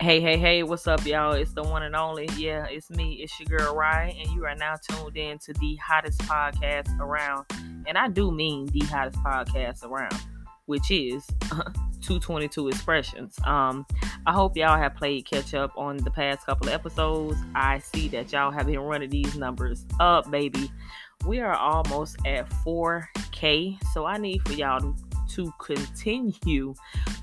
Hey, hey, hey, what's up, y'all? It's the one and only. Yeah, it's me. It's your girl, Ryan, and you are now tuned in to the hottest podcast around. And I do mean the hottest podcast around, which is 222 Expressions. Um, I hope y'all have played catch up on the past couple of episodes. I see that y'all have been running these numbers up, baby. We are almost at 4K, so I need for y'all to to continue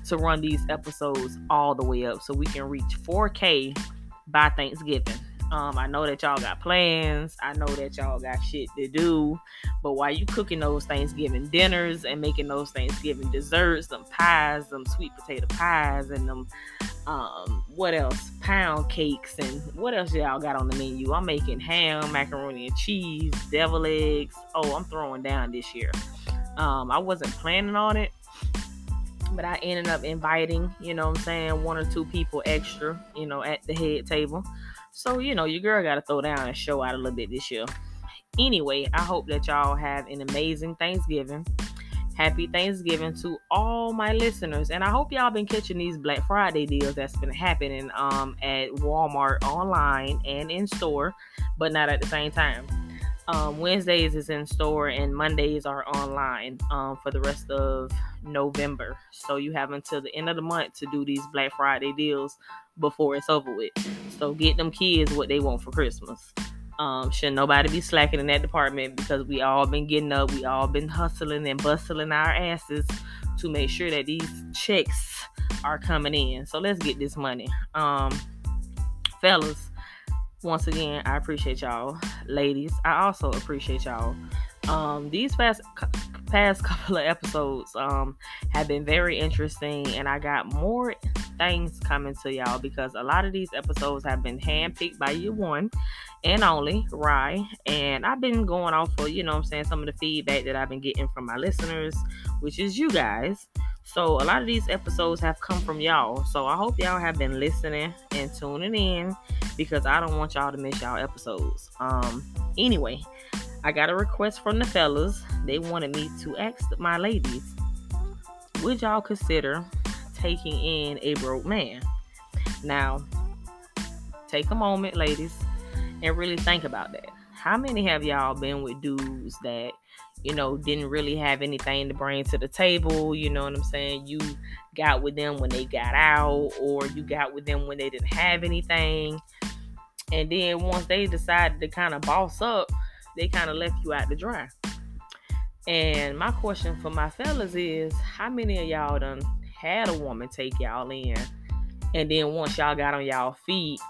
to run these episodes all the way up so we can reach 4K by Thanksgiving. Um, I know that y'all got plans. I know that y'all got shit to do. But while you cooking those Thanksgiving dinners and making those Thanksgiving desserts, them pies, them sweet potato pies, and them um, what else? Pound cakes and what else y'all got on the menu? I'm making ham, macaroni and cheese, devil eggs. Oh, I'm throwing down this year. Um, I wasn't planning on it, but I ended up inviting, you know I'm saying, one or two people extra, you know, at the head table. So, you know, your girl got to throw down and show out a little bit this year. Anyway, I hope that y'all have an amazing Thanksgiving. Happy Thanksgiving to all my listeners. And I hope y'all been catching these Black Friday deals that's been happening um, at Walmart online and in store, but not at the same time. Um, Wednesdays is in store and Mondays are online um, for the rest of November. So you have until the end of the month to do these Black Friday deals before it's over with. So get them kids what they want for Christmas. Um, should nobody be slacking in that department because we all been getting up, we all been hustling and bustling our asses to make sure that these checks are coming in. So let's get this money. Um, fellas, once again, I appreciate y'all. Ladies, I also appreciate y'all. Um, these past past couple of episodes um have been very interesting, and I got more things coming to y'all because a lot of these episodes have been handpicked by you one and only Rye, and I've been going off for you know I'm saying some of the feedback that I've been getting from my listeners, which is you guys. So a lot of these episodes have come from y'all. So I hope y'all have been listening and tuning in because I don't want y'all to miss y'all episodes. Um anyway, I got a request from the fellas. They wanted me to ask my ladies, would y'all consider taking in a broke man? Now, take a moment, ladies, and really think about that. How many have y'all been with dudes that you know, didn't really have anything to bring to the table. You know what I'm saying? You got with them when they got out, or you got with them when they didn't have anything. And then once they decided to kind of boss up, they kind of left you out to dry. And my question for my fellas is how many of y'all done had a woman take y'all in? And then once y'all got on y'all feet,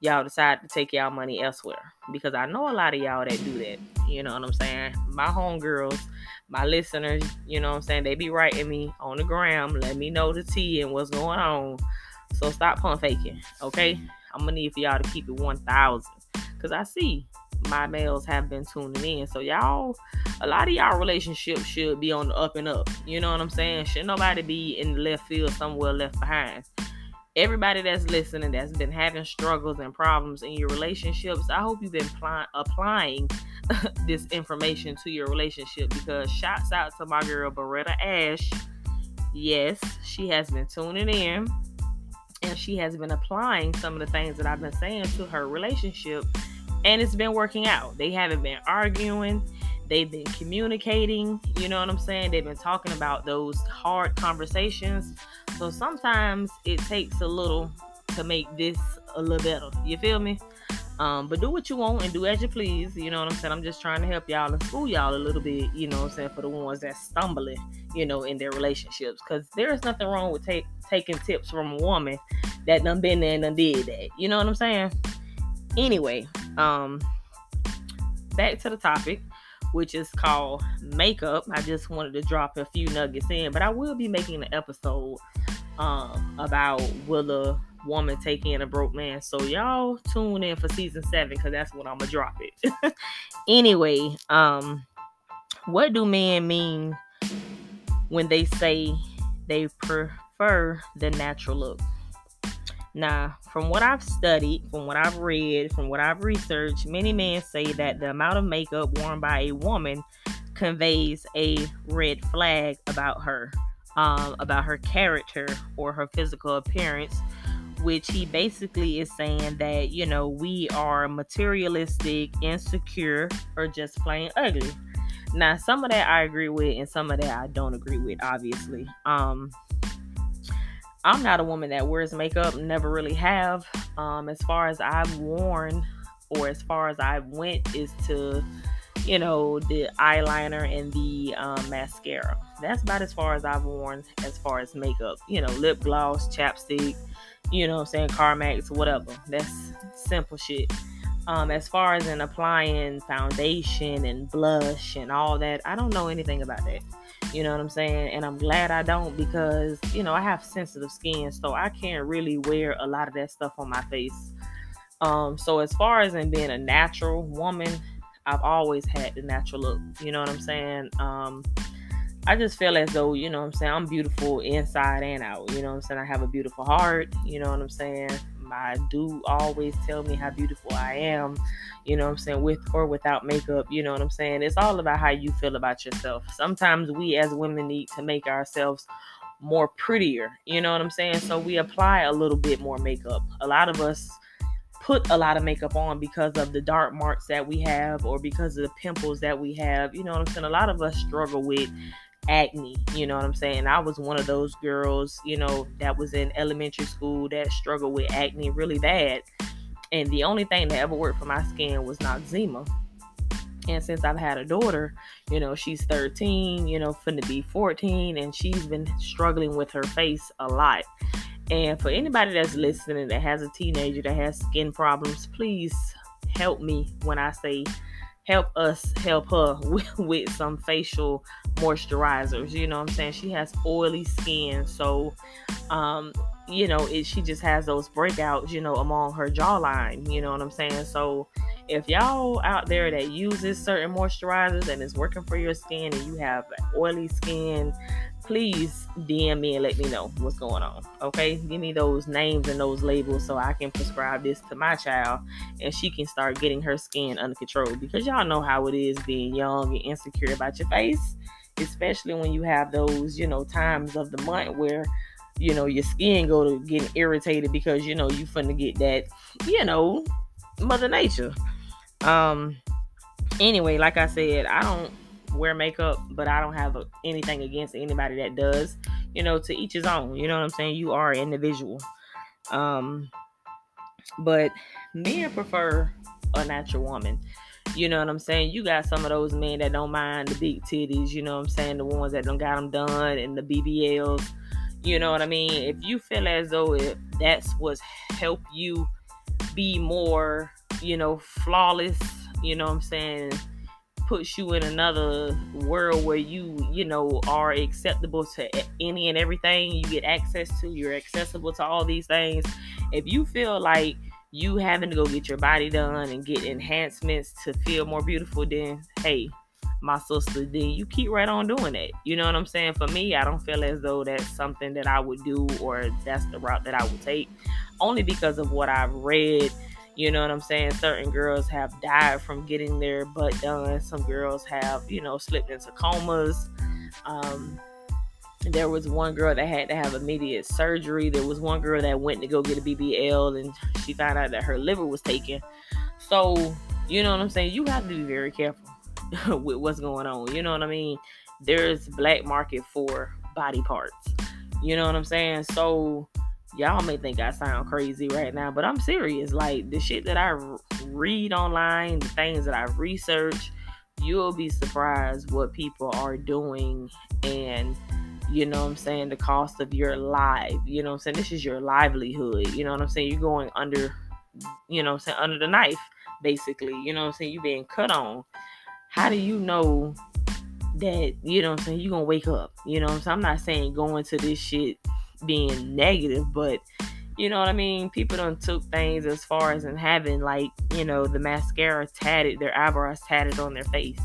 y'all decide to take y'all money elsewhere. Because I know a lot of y'all that do that. You know what I'm saying? My homegirls, my listeners, you know what I'm saying? They be writing me on the gram, let me know the tea and what's going on. So stop pump faking, okay? I'm gonna need for y'all to keep it 1,000. Because I see my males have been tuning in. So y'all, a lot of y'all relationships should be on the up and up. You know what I'm saying? Should nobody be in the left field somewhere left behind everybody that's listening that's been having struggles and problems in your relationships, I hope you've been pl- applying this information to your relationship because shouts out to my girl Beretta Ash. Yes, she has been tuning in and she has been applying some of the things that I've been saying to her relationship and it's been working out. They haven't been arguing. They've been communicating, you know what I'm saying? They've been talking about those hard conversations so sometimes it takes a little to make this a little better. You feel me? Um, but do what you want and do as you please. You know what I'm saying? I'm just trying to help y'all and school y'all a little bit, you know what I'm saying, for the ones that stumbling, you know, in their relationships. Because there is nothing wrong with take, taking tips from a woman that done been there and done did that. You know what I'm saying? Anyway, um, back to the topic which is called Makeup. I just wanted to drop a few nuggets in, but I will be making an episode um, about will a woman take in a broke man. So y'all tune in for season seven because that's when I'm gonna drop it. anyway, um, what do men mean when they say they prefer the natural look? Now, from what I've studied, from what I've read, from what I've researched, many men say that the amount of makeup worn by a woman conveys a red flag about her, um, about her character or her physical appearance, which he basically is saying that, you know, we are materialistic, insecure, or just plain ugly. Now, some of that I agree with, and some of that I don't agree with, obviously. Um, I'm not a woman that wears makeup, never really have. Um, as far as I've worn, or as far as I went, is to, you know, the eyeliner and the um, mascara. That's about as far as I've worn as far as makeup. You know, lip gloss, chapstick, you know I'm saying, Carmex, whatever. That's simple shit. Um, as far as in applying foundation and blush and all that, I don't know anything about that. You know what I'm saying? And I'm glad I don't because, you know, I have sensitive skin, so I can't really wear a lot of that stuff on my face. Um, so as far as in being a natural woman, I've always had the natural look. You know what I'm saying? Um, I just feel as though, you know what I'm saying, I'm beautiful inside and out. You know what I'm saying? I have a beautiful heart. You know what I'm saying? I do always tell me how beautiful I am, you know what I'm saying, with or without makeup, you know what I'm saying? It's all about how you feel about yourself. Sometimes we as women need to make ourselves more prettier, you know what I'm saying? So we apply a little bit more makeup. A lot of us put a lot of makeup on because of the dark marks that we have or because of the pimples that we have. You know what I'm saying? A lot of us struggle with acne. You know what I'm saying? I was one of those girls, you know, that was in elementary school that struggled with acne really bad. And the only thing that ever worked for my skin was Noxzema. And since I've had a daughter, you know, she's 13, you know, finna be 14, and she's been struggling with her face a lot. And for anybody that's listening that has a teenager that has skin problems, please help me when I say help us help her with, with some facial moisturizers. You know what I'm saying? She has oily skin, so um, you know, it, she just has those breakouts, you know, among her jawline. You know what I'm saying? So if y'all out there that uses certain moisturizers and it's working for your skin and you have oily skin, please DM me and let me know what's going on. Okay, give me those names and those labels so I can prescribe this to my child and she can start getting her skin under control because y'all know how it is being young and insecure about your face, especially when you have those, you know, times of the month where you know your skin go to getting irritated because you know you finna get that, you know, mother nature. Um anyway, like I said, I don't wear makeup, but I don't have anything against anybody that does. You know, to each his own. You know what I'm saying? You are an individual. Um, but men prefer a natural woman. You know what I'm saying? You got some of those men that don't mind the big titties. You know what I'm saying? The ones that don't got them done and the BBLs. You know what I mean? If you feel as though if that's what's help you be more, you know, flawless. You know what I'm saying? Puts you in another world where you, you know, are acceptable to any and everything you get access to. You're accessible to all these things. If you feel like you having to go get your body done and get enhancements to feel more beautiful, then hey, my sister, then you keep right on doing that. You know what I'm saying? For me, I don't feel as though that's something that I would do or that's the route that I would take. Only because of what I've read you know what I'm saying? Certain girls have died from getting their butt done. Some girls have, you know, slipped into comas. Um, there was one girl that had to have immediate surgery. There was one girl that went to go get a BBL and she found out that her liver was taken. So, you know what I'm saying? You have to be very careful with what's going on. You know what I mean? There's black market for body parts. You know what I'm saying? So, y'all may think I sound crazy right now, but I'm serious. Like the shit that I read online, the things that I research, you'll be surprised what people are doing and you know what I'm saying, the cost of your life. You know what I'm saying? This is your livelihood. You know what I'm saying? You're going under, you know what I'm saying, under the knife, basically. You know what I'm saying? You're being cut on. How do you know that, you know what I'm saying, you're gonna wake up? You know what I'm saying? I'm not saying going to this shit being negative, but you know what I mean? People don't took things as far as in having like, you know, the mascara tatted, their eyebrows tatted on their face.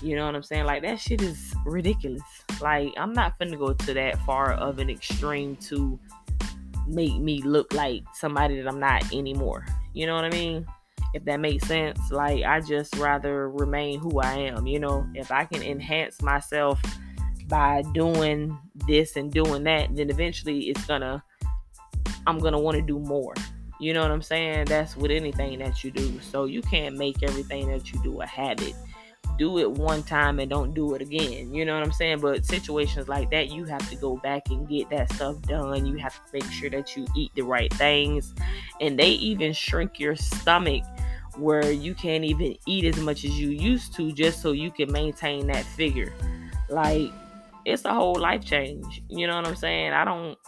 You know what I'm saying? Like that shit is ridiculous. Like I'm not finna go to that far of an extreme to make me look like somebody that I'm not anymore. You know what I mean? If that makes sense. Like I just rather remain who I am. You know, if I can enhance myself by doing this and doing that, then eventually it's gonna I'm gonna want to do more. You know what I'm saying? That's with anything that you do. So you can't make everything that you do a habit. Do it one time and don't do it again. You know what I'm saying? But situations like that, you have to go back and get that stuff done. You have to make sure that you eat the right things. And they even shrink your stomach where you can't even eat as much as you used to just so you can maintain that figure. Like, it's a whole life change. You know what I'm saying? I don't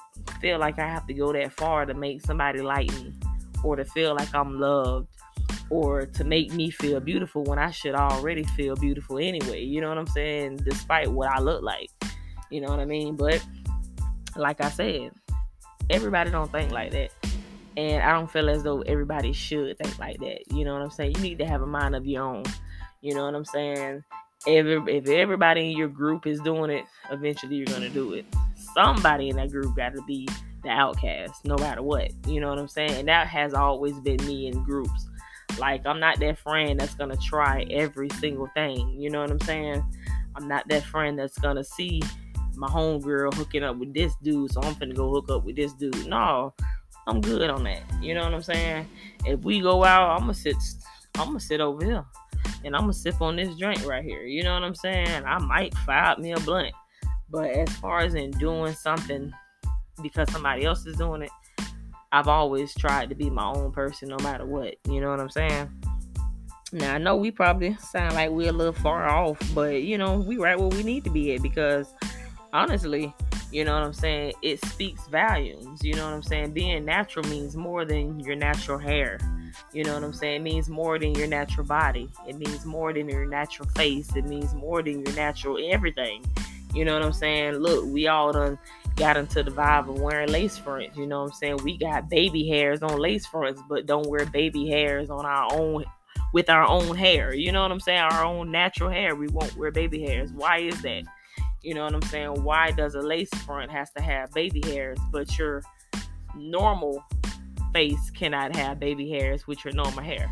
feel like I have to go that far to make somebody like me or to feel like I'm loved or to make me feel beautiful when I should already feel beautiful anyway. You know what I'm saying? Despite what I look like. You know what I mean? But like I said, everybody don't think like that. And I don't feel as though everybody should think like that. You know what I'm saying? You need to have a mind of your own. You know what I'm saying? Every, if everybody in your group is doing it, eventually you're gonna do it. Somebody in that group got to be the outcast, no matter what. You know what I'm saying? And that has always been me in groups. Like I'm not that friend that's gonna try every single thing. You know what I'm saying? I'm not that friend that's gonna see my homegirl hooking up with this dude, so I'm finna go hook up with this dude. No, I'm good on that. You know what I'm saying? If we go out, I'm gonna sit. I'm gonna sit over here, and I'm gonna sip on this drink right here. You know what I'm saying? I might fire up me a blunt, but as far as in doing something because somebody else is doing it, I've always tried to be my own person, no matter what. You know what I'm saying? Now I know we probably sound like we're a little far off, but you know we right where we need to be at because honestly you know what I'm saying? It speaks volumes. You know what I'm saying? Being natural means more than your natural hair. You know what I'm saying? It means more than your natural body. It means more than your natural face. It means more than your natural everything. You know what I'm saying? Look, we all done got into the vibe of wearing lace fronts. You know what I'm saying? We got baby hairs on lace fronts, but don't wear baby hairs on our own with our own hair. You know what I'm saying? Our own natural hair. We won't wear baby hairs. Why is that? You know what I'm saying? Why does a lace front has to have baby hairs, but your normal face cannot have baby hairs with your normal hair?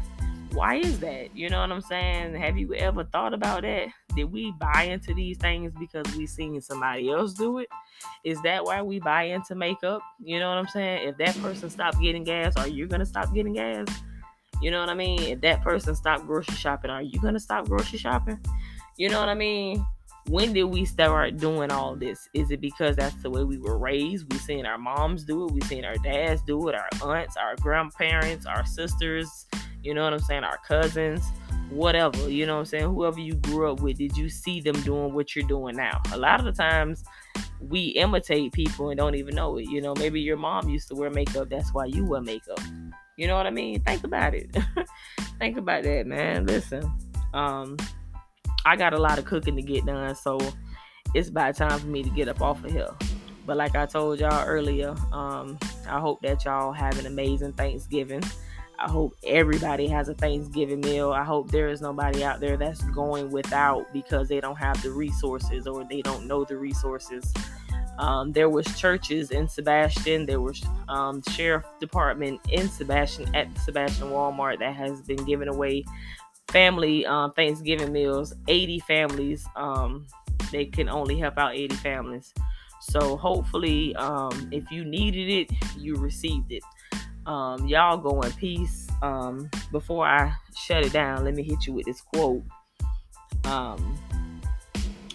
Why is that? You know what I'm saying? Have you ever thought about that? Did we buy into these things because we seen somebody else do it? Is that why we buy into makeup? You know what I'm saying? If that person stopped getting gas, are you gonna stop getting gas? You know what I mean? If that person stopped grocery shopping, are you gonna stop grocery shopping? You know what I mean? When did we start doing all this? Is it because that's the way we were raised? We seen our moms do it, we seen our dads do it, our aunts, our grandparents, our sisters, you know what I'm saying, our cousins, whatever, you know what I'm saying? Whoever you grew up with, did you see them doing what you're doing now? A lot of the times we imitate people and don't even know it. You know, maybe your mom used to wear makeup, that's why you wear makeup. You know what I mean? Think about it. Think about that, man. Listen. Um I got a lot of cooking to get done, so it's about time for me to get up off of here. But like I told y'all earlier, um, I hope that y'all have an amazing Thanksgiving. I hope everybody has a Thanksgiving meal. I hope there is nobody out there that's going without because they don't have the resources or they don't know the resources. Um, there was churches in Sebastian. There was um, sheriff department in Sebastian at Sebastian Walmart that has been giving away family um, Thanksgiving meals, 80 families. Um, they can only help out 80 families. So hopefully, um, if you needed it, you received it. Um, y'all go in peace. Um, before I shut it down, let me hit you with this quote. Um,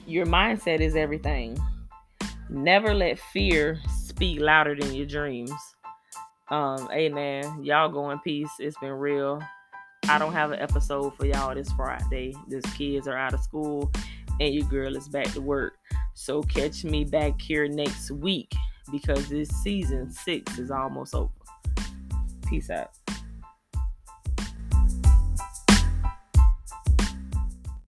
your mindset is everything. Never let fear speak louder than your dreams. Amen. Y'all go in peace. It's been real. I don't have an episode for y'all this Friday. These kids are out of school and your girl is back to work. So catch me back here next week because this season six is almost over. Peace out.